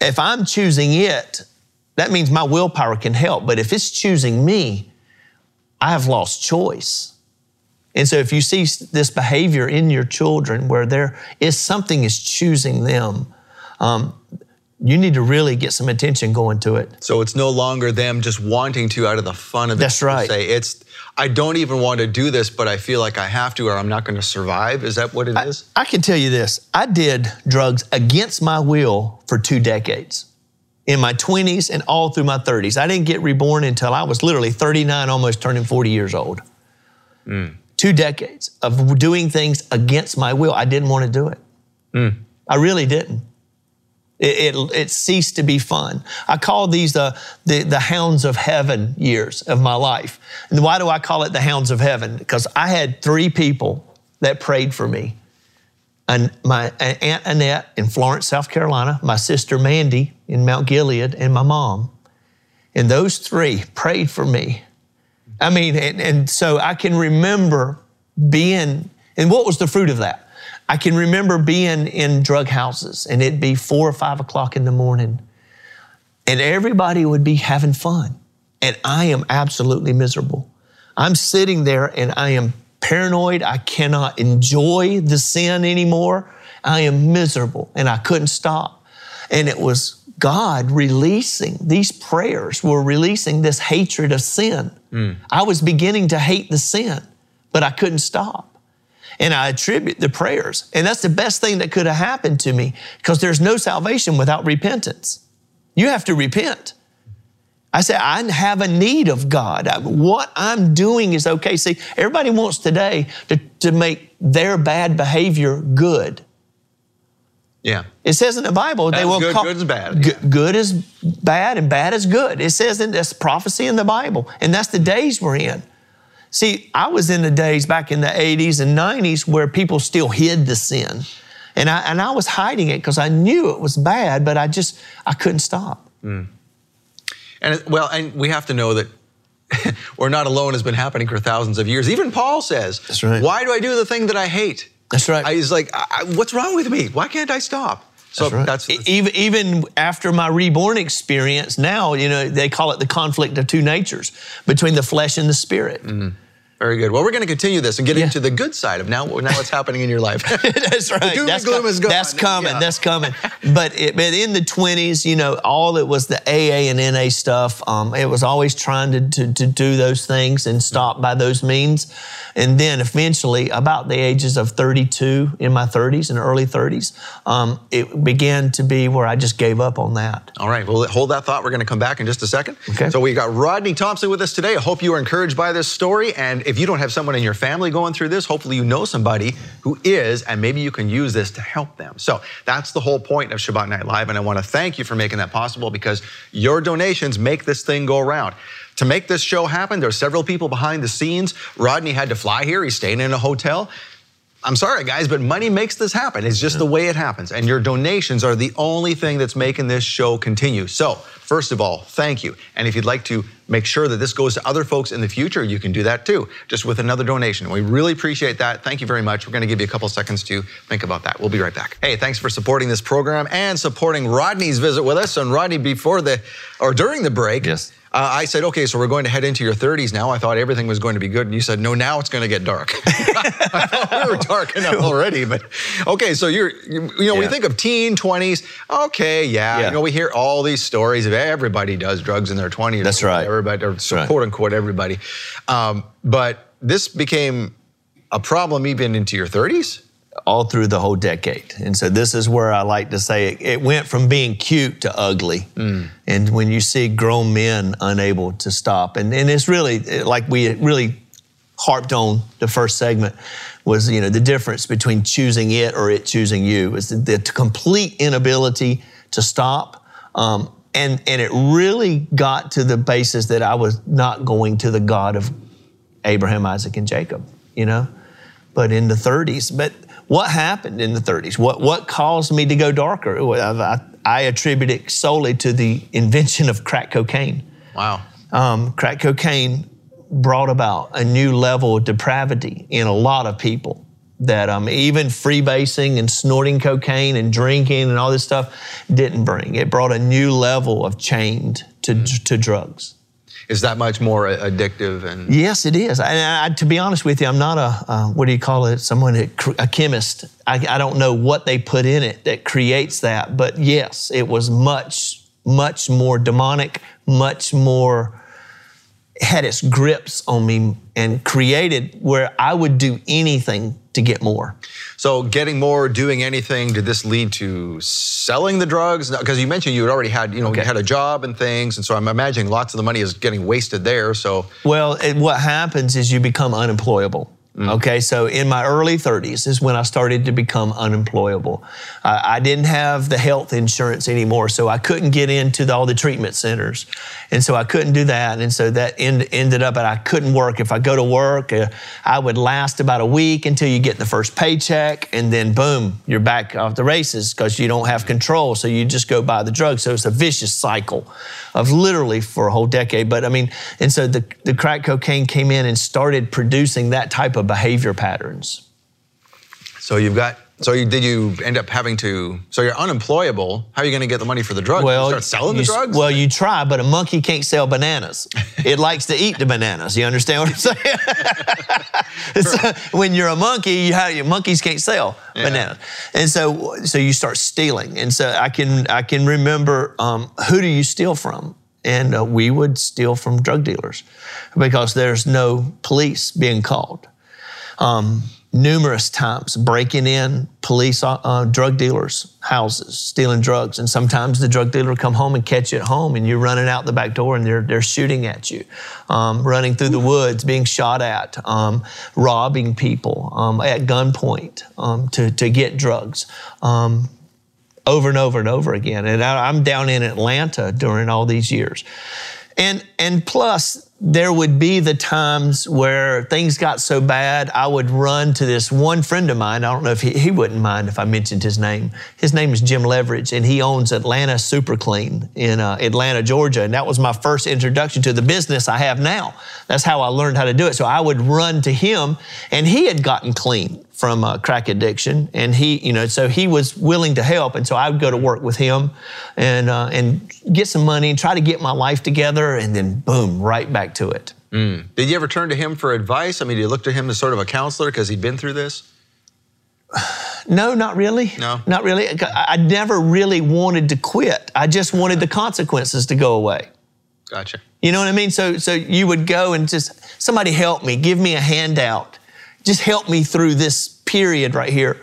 if I'm choosing it, that means my willpower can help. But if it's choosing me, I have lost choice. And so if you see this behavior in your children where there is something is choosing them, um, you need to really get some attention going to it. So it's no longer them just wanting to out of the fun of it. That's right. Say it's I don't even want to do this, but I feel like I have to, or I'm not going to survive. Is that what it I, is? I can tell you this: I did drugs against my will for two decades. In my 20s and all through my 30s. I didn't get reborn until I was literally 39, almost turning 40 years old. Mm. Two decades of doing things against my will. I didn't want to do it. Mm. I really didn't. It, it, it, ceased to be fun. I call these the, the, the hounds of heaven years of my life. And why do I call it the hounds of heaven? Because I had three people that prayed for me. And my Aunt Annette in Florence, South Carolina, my sister Mandy in Mount Gilead, and my mom. And those three prayed for me. I mean, and, and so I can remember being, and what was the fruit of that? I can remember being in drug houses and it'd be four or five o'clock in the morning and everybody would be having fun. And I am absolutely miserable. I'm sitting there and I am paranoid. I cannot enjoy the sin anymore. I am miserable and I couldn't stop. And it was God releasing these prayers were releasing this hatred of sin. Mm. I was beginning to hate the sin, but I couldn't stop and I attribute the prayers. And that's the best thing that could have happened to me because there's no salvation without repentance. You have to repent. I say, I have a need of God. What I'm doing is okay. See, everybody wants today to, to make their bad behavior good. Yeah. It says in the Bible, they will good, call good is bad. Good, good is bad and bad is good. It says in this prophecy in the Bible, and that's the days we're in. See, I was in the days back in the 80s and 90s where people still hid the sin. And I, and I was hiding it because I knew it was bad, but I just, I couldn't stop. Mm. And well, and we have to know that we're not alone has been happening for thousands of years. Even Paul says, That's right. Why do I do the thing that I hate? That's right. I, he's like, I, what's wrong with me? Why can't I stop? So that's, right. that's, even even after my reborn experience, now you know they call it the conflict of two natures between the flesh and the spirit. Mm-hmm. Very good. Well, we're going to continue this and get into the good side of now, now what's happening in your life. that's right. The doom that's and gloom com- is gone. That's coming. Yeah. That's coming. but, it, but in the 20s, you know, all it was the AA and NA stuff. Um, it was always trying to, to, to do those things and stop by those means. And then eventually, about the ages of 32, in my 30s and early 30s, um, it began to be where I just gave up on that. All right, well, hold that thought. We're going to come back in just a second. Okay. So we got Rodney Thompson with us today. I hope you are encouraged by this story. And if you don't have someone in your family going through this, hopefully you know somebody who is, and maybe you can use this to help them. So that's the whole point of Shabbat Night Live. And I want to thank you for making that possible because your donations make this thing go around. To make this show happen, there are several people behind the scenes. Rodney had to fly here. He's staying in a hotel. I'm sorry, guys, but money makes this happen. It's just the way it happens. And your donations are the only thing that's making this show continue. So, first of all, thank you. And if you'd like to make sure that this goes to other folks in the future, you can do that too, just with another donation. We really appreciate that. Thank you very much. We're going to give you a couple seconds to think about that. We'll be right back. Hey, thanks for supporting this program and supporting Rodney's visit with us. And Rodney, before the, or during the break, Yes. Uh, I said, okay, so we're going to head into your 30s now. I thought everything was going to be good. And you said, no, now it's going to get dark. I thought we were dark enough already. But okay, so you're, you, you know, we think of teen 20s. Okay, yeah, Yeah. You know, we hear all these stories of everybody does drugs in their 20s. That's right. Everybody, or so right. quote unquote, everybody. Um, but this became a problem even into your 30s. All through the whole decade. And so this is where I like to say it, it went from being cute to ugly. And when you see grown men unable to stop, and, and it's really like we really harped on the first segment was you know the difference between choosing it or it choosing you is the, the complete inability to stop. Um, and, and it really got to the basis that I was not going to the God of Abraham, Isaac, and Jacob, you know? But in the 30s, but what happened in the 30s? What, what caused me to go darker? I, I attribute it solely to the invention of crack cocaine. Wow. Um, crack cocaine brought about a new level of depravity in a lot of people. That um, even freebasing and snorting cocaine and drinking and all this stuff didn't bring. It brought a new level of chained to, to drugs. Is that much more addictive? And Yes, it is. And I, to be honest with you, I'm not a uh, what do you call it? Someone a chemist. I, I don't know what they put in it that creates that, but yes, it was much much more demonic, much more had its grips on me and created where I would do anything to get more. So, getting more, doing anything, did this lead to selling the drugs? Because you mentioned you had already had, you know, you had a job and things, and so I'm imagining lots of the money is getting wasted there. So, Well, it, what happens is you become unemployable. Okay, so in my early 30s is when I started to become unemployable. I, I didn't have the health insurance anymore, so I couldn't get into the, all the treatment centers. And so I couldn't do that. And so that end, ended up, and I couldn't work. If I go to work, uh, I would last about a week until you get the first paycheck, and then boom, you're back off the races because you don't have control. So you just go buy the drugs. So it's a vicious cycle of literally for a whole decade. But I mean, and so the, the crack cocaine came in and started producing that type of behavior patterns. so you've got. So you, did you end up having to? So you're unemployable. How are you going to get the money for the drugs? you start selling the drugs. Well, you try, but a monkey can't sell bananas. it likes to eat the bananas. You understand what I'm saying? so when you're a monkey, you have, your monkeys can't sell Yeah. bananas, and so so you start stealing. And so I can I can remember um, who do you steal from? And uh, we would steal from drug dealers because there's no police being called um, numerous times breaking in police uh, uh, drug dealers houses stealing drugs. And sometimes the drug dealer come home and catch you at home and you're running out the back door and they're, they're shooting at you um, running through the woods being shot at um, robbing people um, at gunpoint um, to, to get drugs um, over and over and over again. And I, i'm down in atlanta during all these years. And and plus there would be the times where things got so bad i would run to this one friend of mine. I don't know if he, he wouldn't mind if i mentioned his name. His name is jim leverage and he owns atlanta super clean in uh, atlanta georgia and that was my first introduction to the business i have now. That's how i learned how to do it. So i would run to him and he had gotten clean from uh, crack addiction, and he, you know, so he was willing to help, and so I would go to work with him, and uh, and get some money and try to get my life together, and then boom, right back to it. Did you ever turn to him for advice? I mean, did you look to him as sort of a counselor because he'd been through this? No, not really. No? Not really. I I never really wanted to quit. I just wanted the consequences to go away. Gotcha. You know what I mean? So, so you would go and just somebody help me, give me a handout, just help me through this period right here.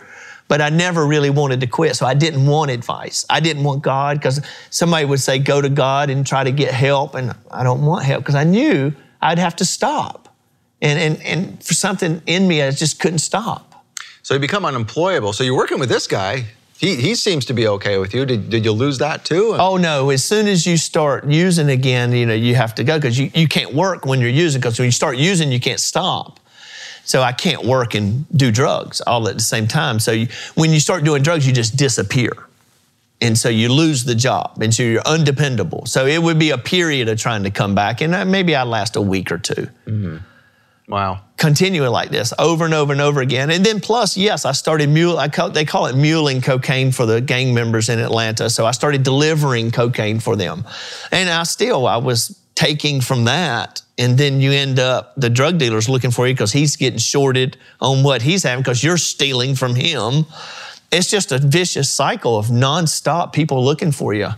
But I never really wanted to quit, so I didn't want advice. I didn't want God because somebody would say go to God and try to get help, and I don't want help because I knew I'd have to stop, and and and for something in me, I just couldn't stop. So you become unemployable. So you're working with this guy. He, he seems to be okay with you. Did, did you lose that too? Oh no! As soon as you start using again, you know you have to go because you, you can't work when you're using because when you start using, you can't stop. So I can't work and do drugs all at the same time. So you, when you start doing drugs, you just disappear, and so you lose the job, and so you're undependable. So it would be a period of trying to come back, and uh, maybe I last a week or two Wow. continuing like this over and over and over again. And then plus, yes, I started mule. I call, they call it muling cocaine for the gang members in Atlanta. So I started delivering cocaine for them, and I still I was taking from that. And then you end up the drug dealer's looking for you because he's getting shorted on what he's having because you're stealing from him. It's just a vicious cycle of nonstop people looking for you.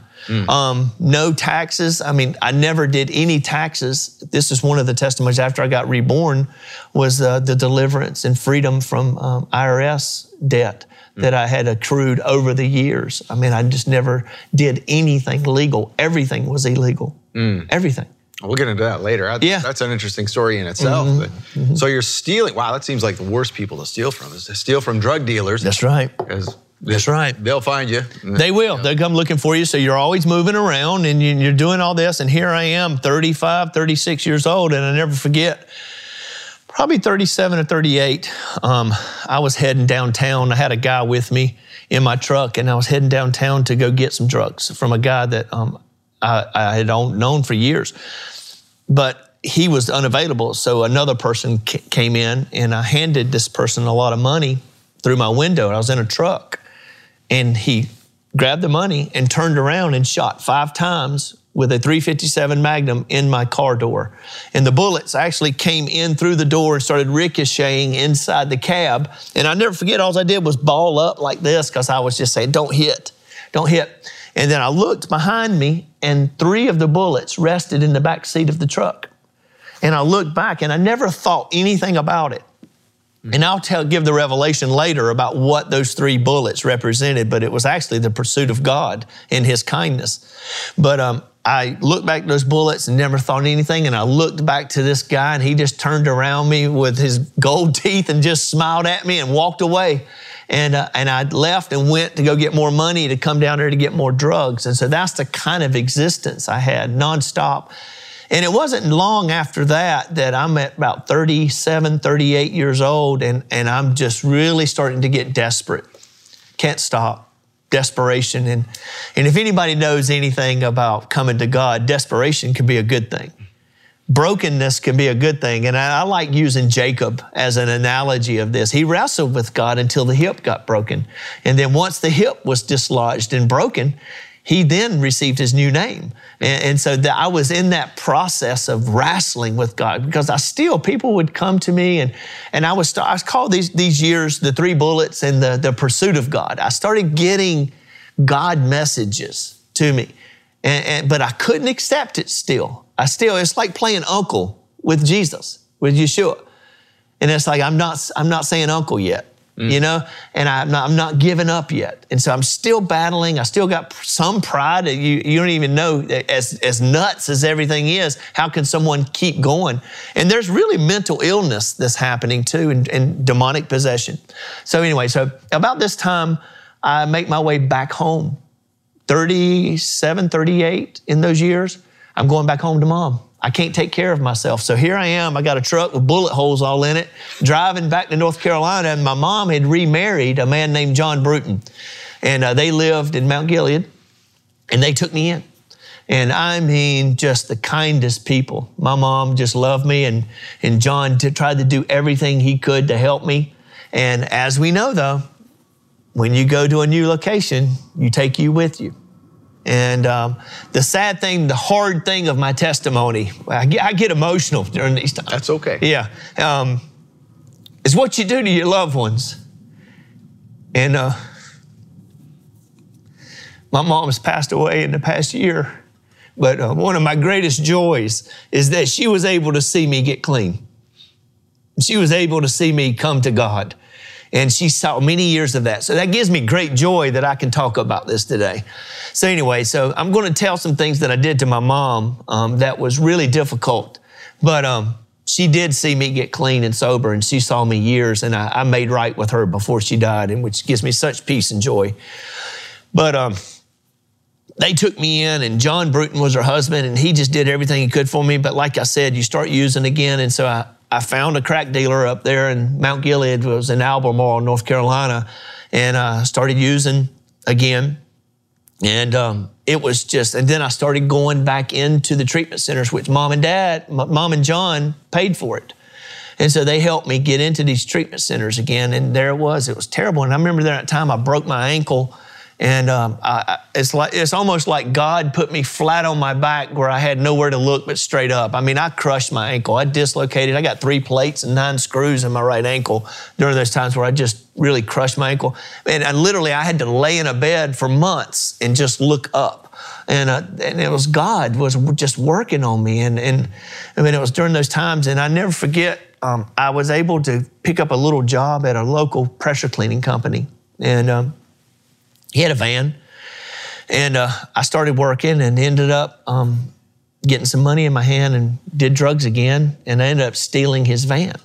Um, no taxes. I mean, I never did any taxes. This is one of the testimonies after I got reborn was uh, the deliverance and freedom from um, IRS debt that I had accrued over the years. I mean, I just never did anything legal. Everything was illegal. Everything. We'll get into that later. That's, Yeah. That's an interesting story in itself. But- So you're stealing. Wow, that seems like the worst people to steal from is to steal from drug dealers. That's right. Because That's right. They'll find you. They will. They'll come looking for you. So you're always moving around and you- you're doing all this. And here I am, 35, 36 years old, and I never forget. Probably 37 or 38. Um, I was heading downtown. I had a guy with me in my truck, and I was heading downtown to go get some drugs from a guy that um, I, I had known for years. But he was unavailable. So another person ca- came in, and I handed this person a lot of money through my window. I was in a truck and he grabbed the money and turned around and shot five times with a 357 Magnum in my car door. And the bullets actually came in through the door and started ricocheting inside the cab. And I never forget, all I did was ball up like this because I was just saying, don't hit, don't hit. And then I looked behind me and three of the bullets rested in the back seat of the truck. And I looked back and I never thought anything about it. And I'll tell, give the revelation later about what those three bullets represented, but it was actually the pursuit of God and His kindness. But um, I looked back at those bullets and never thought anything. And I looked back to this guy, and he just turned around me with his gold teeth and just smiled at me and walked away. And, uh, and I left and went to go get more money to come down there to get more drugs. And so that's the kind of existence I had nonstop. And it wasn't long after that that I'm at about 37, 38 years old, and, and I'm just really starting to get desperate. Can't stop. Desperation. And, and if anybody knows anything about coming to God, desperation can be a good thing. Brokenness can be a good thing. And I, I like using Jacob as an analogy of this. He wrestled with God until the hip got broken. And then once the hip was dislodged and broken, he then received his new name. And, and so I was in that process of wrestling with God because I still, people would come to me and, and I was, I call these, these years the three bullets and the, the pursuit of God. I started getting God messages to me, and, and, but I couldn't accept it still. I still, it's like playing uncle with Jesus, with Yeshua. And it's like, I'm not, I'm not saying uncle yet you mm. know, and I'm not, I'm not giving up yet. And so I'm still battling. I still got some pride. You, you don't even know, as, as nuts as everything is, how can someone keep going? And there's really mental illness that's happening too, and, and demonic possession. So, anyway, so about this time, I make my way back home. 37, 38 in those years, I'm going back home to mom. I can't take care of myself. So here I am. I got a truck with bullet holes all in it, driving back to North Carolina. And my mom had remarried a man named John Bruton. And uh, they lived in Mount Gilead, and they took me in. And I mean, just the kindest people. My mom just loved me, and, and John t- tried to do everything he could to help me. And as we know, though, when you go to a new location, you take you with you. And um, the sad thing, the hard thing of my testimony, I get, I get emotional during these times. That's okay. Yeah. Um, is what you do to your loved ones. And uh, my mom has passed away in the past year. But uh, one of my greatest joys is that she was able to see me get clean. She was able to see me come to God. And she saw many years of that. So that gives me great joy that I can talk about this today. So, anyway, so I'm going to tell some things that I did to my mom um, that was really difficult. But um, she did see me get clean and sober, and she saw me years, and I, I made right with her before she died, and which gives me such peace and joy. But um, they took me in, and John Bruton was her husband, and he just did everything he could for me. But like I said, you start using again, and so I, I found a crack dealer up there in Mount Gilead, it was in Albemarle, North Carolina, and I started using again. And um, it was just, and then I started going back into the treatment centers, which mom and dad, mom and John paid for it. And so they helped me get into these treatment centers again. And there it was. It was terrible. And I remember there that time I broke my ankle and um, I, it's like it's almost like God put me flat on my back where I had nowhere to look but straight up. I mean, I crushed my ankle. I dislocated. I got three plates and nine screws in my right ankle during those times where I just really crushed my ankle. And I literally, I had to lay in a bed for months and just look up. And, uh, and it was God was just working on me. And, and I mean, it was during those times, and I never forget. Um, I was able to pick up a little job at a local pressure cleaning company, and um, he had a van. And uh, I started working and ended up um, getting some money in my hand and did drugs again. And I ended up stealing his van.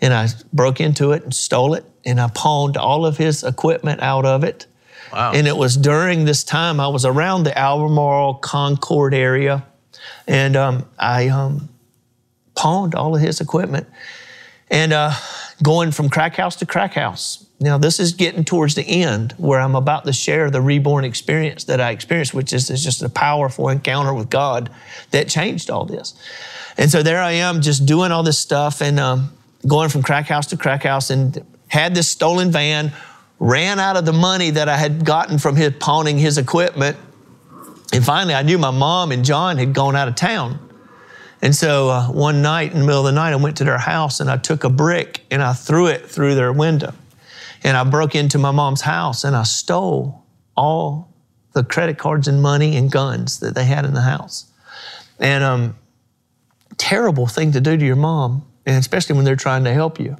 And I broke into it and stole it. And I pawned all of his equipment out of it. Wow. And it was during this time I was around the Albemarle Concord area. And um, I um, pawned all of his equipment. And uh, going from crack house to crack house now, this is getting towards the end where I'm about to share the reborn experience that I experienced, which is, is just a powerful encounter with God that changed all this. And so there I am just doing all this stuff and um, going from crack house to crack house and had this stolen van, ran out of the money that I had gotten from his pawning his equipment. And finally, I knew my mom and John had gone out of town. And so uh, one night in the middle of the night, I went to their house and I took a brick and I threw it through their window. And I broke into my mom's house and I stole all the credit cards and money and guns that they had in the house. And um, terrible thing to do to your mom, and especially when they're trying to help you.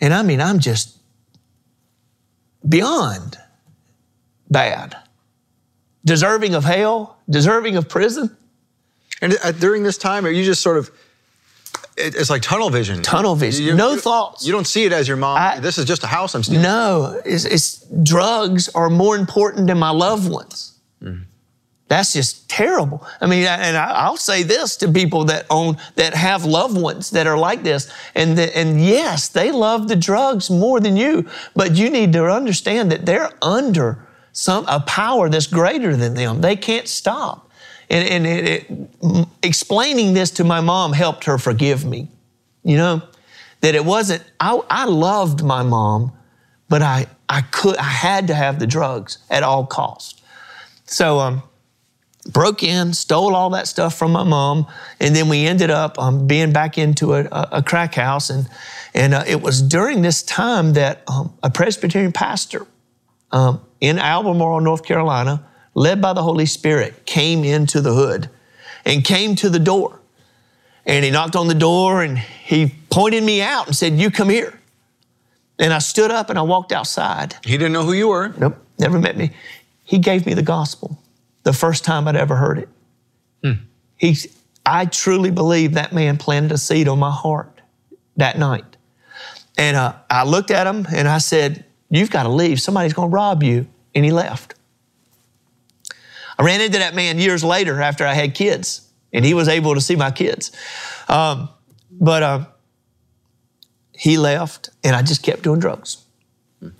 And I mean, I'm just beyond bad, deserving of hell, deserving of prison. And uh, during this time, are you just sort of it's like tunnel vision. Tunnel vision. You, no you, thoughts. You don't see it as your mom. I, this is just a house I'm stealing. No, it's, it's, drugs are more important than my loved ones. Mm. That's just terrible. I mean, and I'll say this to people that own that have loved ones that are like this, and the, and yes, they love the drugs more than you, but you need to understand that they're under some a power that's greater than them. They can't stop. And, and it, it, explaining this to my mom helped her forgive me. You know, that it wasn't, I, I loved my mom, but I, I could, I had to have the drugs at all costs. So, um, broke in, stole all that stuff from my mom, and then we ended up um, being back into a, a, crack house. And, and uh, it was during this time that um, a Presbyterian pastor um, in Albemarle, North Carolina, led by the Holy Spirit, came into the hood and came to the door. And he knocked on the door and he pointed me out and said, You come here. And I stood up and I walked outside. He didn't know who you were. Nope, never met me. He gave me the gospel the first time I'd ever heard it. Hmm. He, I truly believe that man planted a seed on my heart that night. And uh, I looked at him and I said, You've got to leave. Somebody's going to rob you. And he left. I ran into that man years later after I had kids, and he was able to see my kids. Um, but uh, he left, and I just kept doing drugs.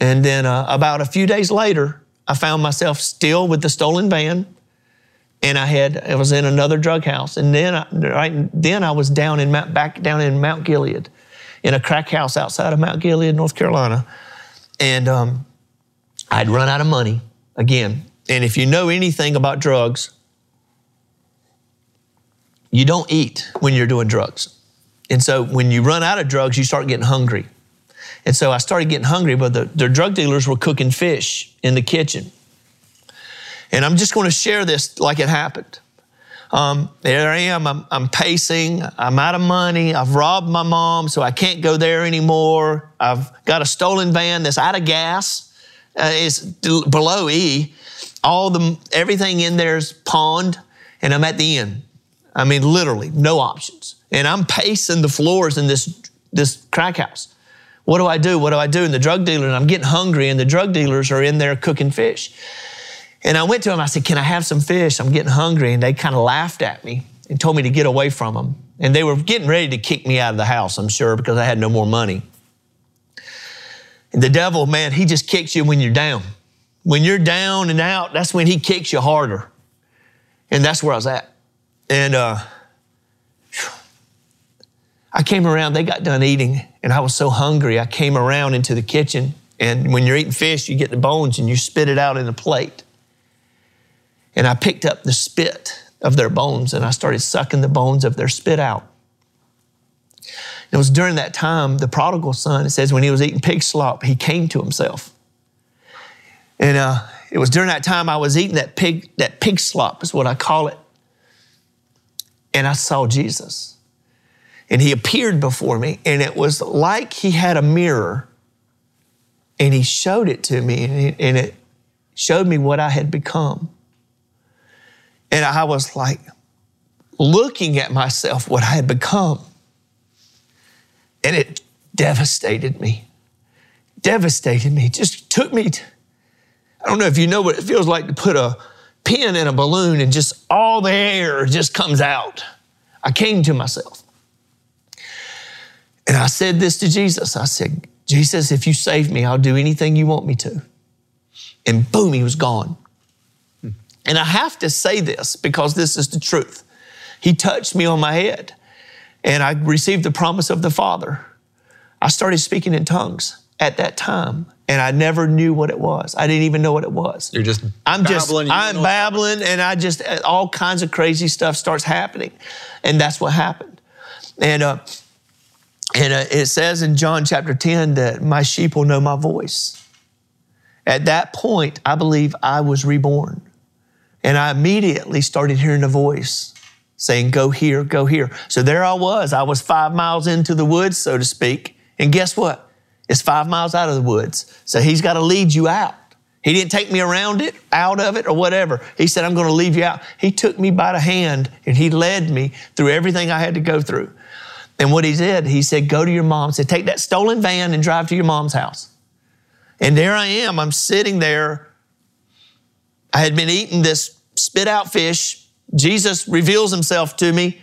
And then uh, about a few days later, I found myself still with the stolen van, and I had I was in another drug house. And then, I, right then I was down in Mount, back down in Mount Gilead, in a crack house outside of Mount Gilead, North Carolina, and um, I'd run out of money again And if you know anything about drugs, you don't eat when you're doing drugs. And so when you run out of drugs, you start getting hungry. And so I started getting hungry, but the, the drug dealers were cooking fish in the kitchen. And I'm just going to share this like it happened. Um, there I am, I'm, I'm, pacing, I'm out of money, I've robbed my mom, so I can't go there anymore. I've got a stolen van that's out of gas, uh, it's below E. All the, everything in there is pawned, and I'm at the end. I mean, literally, no options. And I'm pacing the floors in this, this crack house. What do I do? What do I do? And the drug dealer, and I'm getting hungry, and the drug dealers are in there cooking fish. And I went to them, I said, Can I have some fish? I'm getting hungry. And they kind of laughed at me and told me to get away from them. And they were getting ready to kick me out of the house, I'm sure, because I had no more money. And the devil, man, he just kicks you when you're down. When you're down and out, that's when he kicks you harder. And that's where I was at. And uh, I came around, they got done eating, and I was so hungry. I came around into the kitchen, and when you're eating fish, you get the bones and you spit it out in a plate. And I picked up the spit of their bones and I started sucking the bones of their spit out. it was during that time, the prodigal son, it says when he was eating pig slop, he came to himself. And uh, it was during that time I was eating that pig, that pig slop is what I call it. And I saw Jesus. And he appeared before me, and it was like he had a mirror and he showed it to me, and it showed me what I had become. And I was like looking at myself, what I had become. And it devastated me. Devastated me. Just took me. To, I don't know if you know what it feels like to put a pin in a balloon and just all the air just comes out. I came to myself. And I said this to Jesus. I said, Jesus, if you save me, I'll do anything you want me to. And boom, he was gone. And I have to say this because this is the truth. He touched me on my head and I received the promise of the Father. I started speaking in tongues at that time and I never knew what it was. I didn't even know what it was. You're just I'm babbling, just I'm babbling and I just all kinds of crazy stuff starts happening. And that's what happened. And uh and uh, it says in John chapter 10 that my sheep will know my voice. At that point, I believe I was reborn. And I immediately started hearing a voice saying, Go here, go here. So there I was. I was five miles into the woods, so to speak. And guess what? It's five miles out of the woods. So he's got to lead you out. He didn't take me around it, out of it, or whatever. He said, I'm going to leave you out. He took me by the hand and he led me through everything I had to go through. And what he did, he said, Go to your mom. He said, Take that stolen van and drive to your mom's house. And there I am. I'm sitting there I had been eating this spit out fish. Jesus reveals himself to me.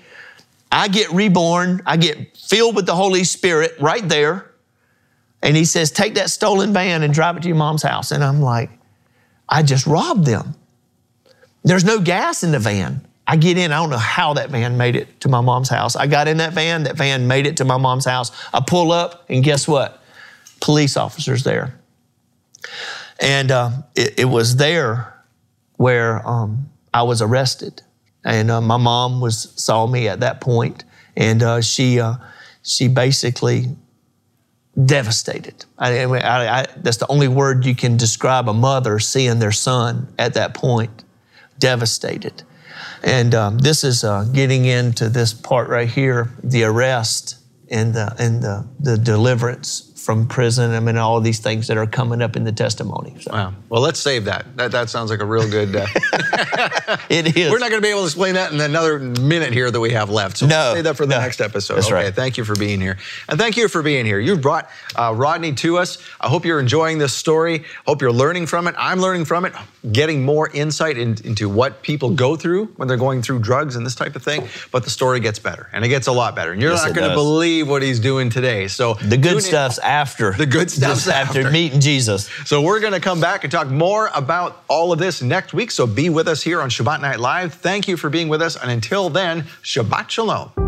I get reborn. I get filled with the Holy Spirit right there. And he says, Take that stolen van and drive it to your mom's house. And I'm like, I just robbed them. There's no gas in the van. I get in, I don't know how that van made it to my mom's house. I got in that van, that van made it to my mom's house. I pull up, and guess what? Police officers there. And uh, it, it was there where um, I was arrested, and uh, my mom was saw me at that point, and uh, she uh, she basically devastated. I, I, I, that's the only word you can describe a mother seeing their son at that point. Devastated, and um, this is uh, getting into this part right here: the arrest and the and the, the deliverance from prison. I mean, all these things that are coming up in the testimony. So. Wow. Well, let's save that. That, that sounds like a real good. Uh, it is. We're not going to be able to explain that in another minute here that we have left. So no, save that for the no. next episode. That's okay. Right. Thank you for being here, and thank you for being here. You've brought uh, Rodney to us. I hope you're enjoying this story. Hope you're learning from it. I'm learning from it, getting more insight in, into what people go through when they're going through drugs and this type of thing. But the story gets better, and it gets a lot better. And you're yes, not going to believe what he's doing today. So the good stuff's after. The good just after, after meeting Jesus. So we're going to come back and talk more about all of this next week. So be with us here on Shabbat Night Live. Thank you for being with us. And until then, Shabbat Shalom.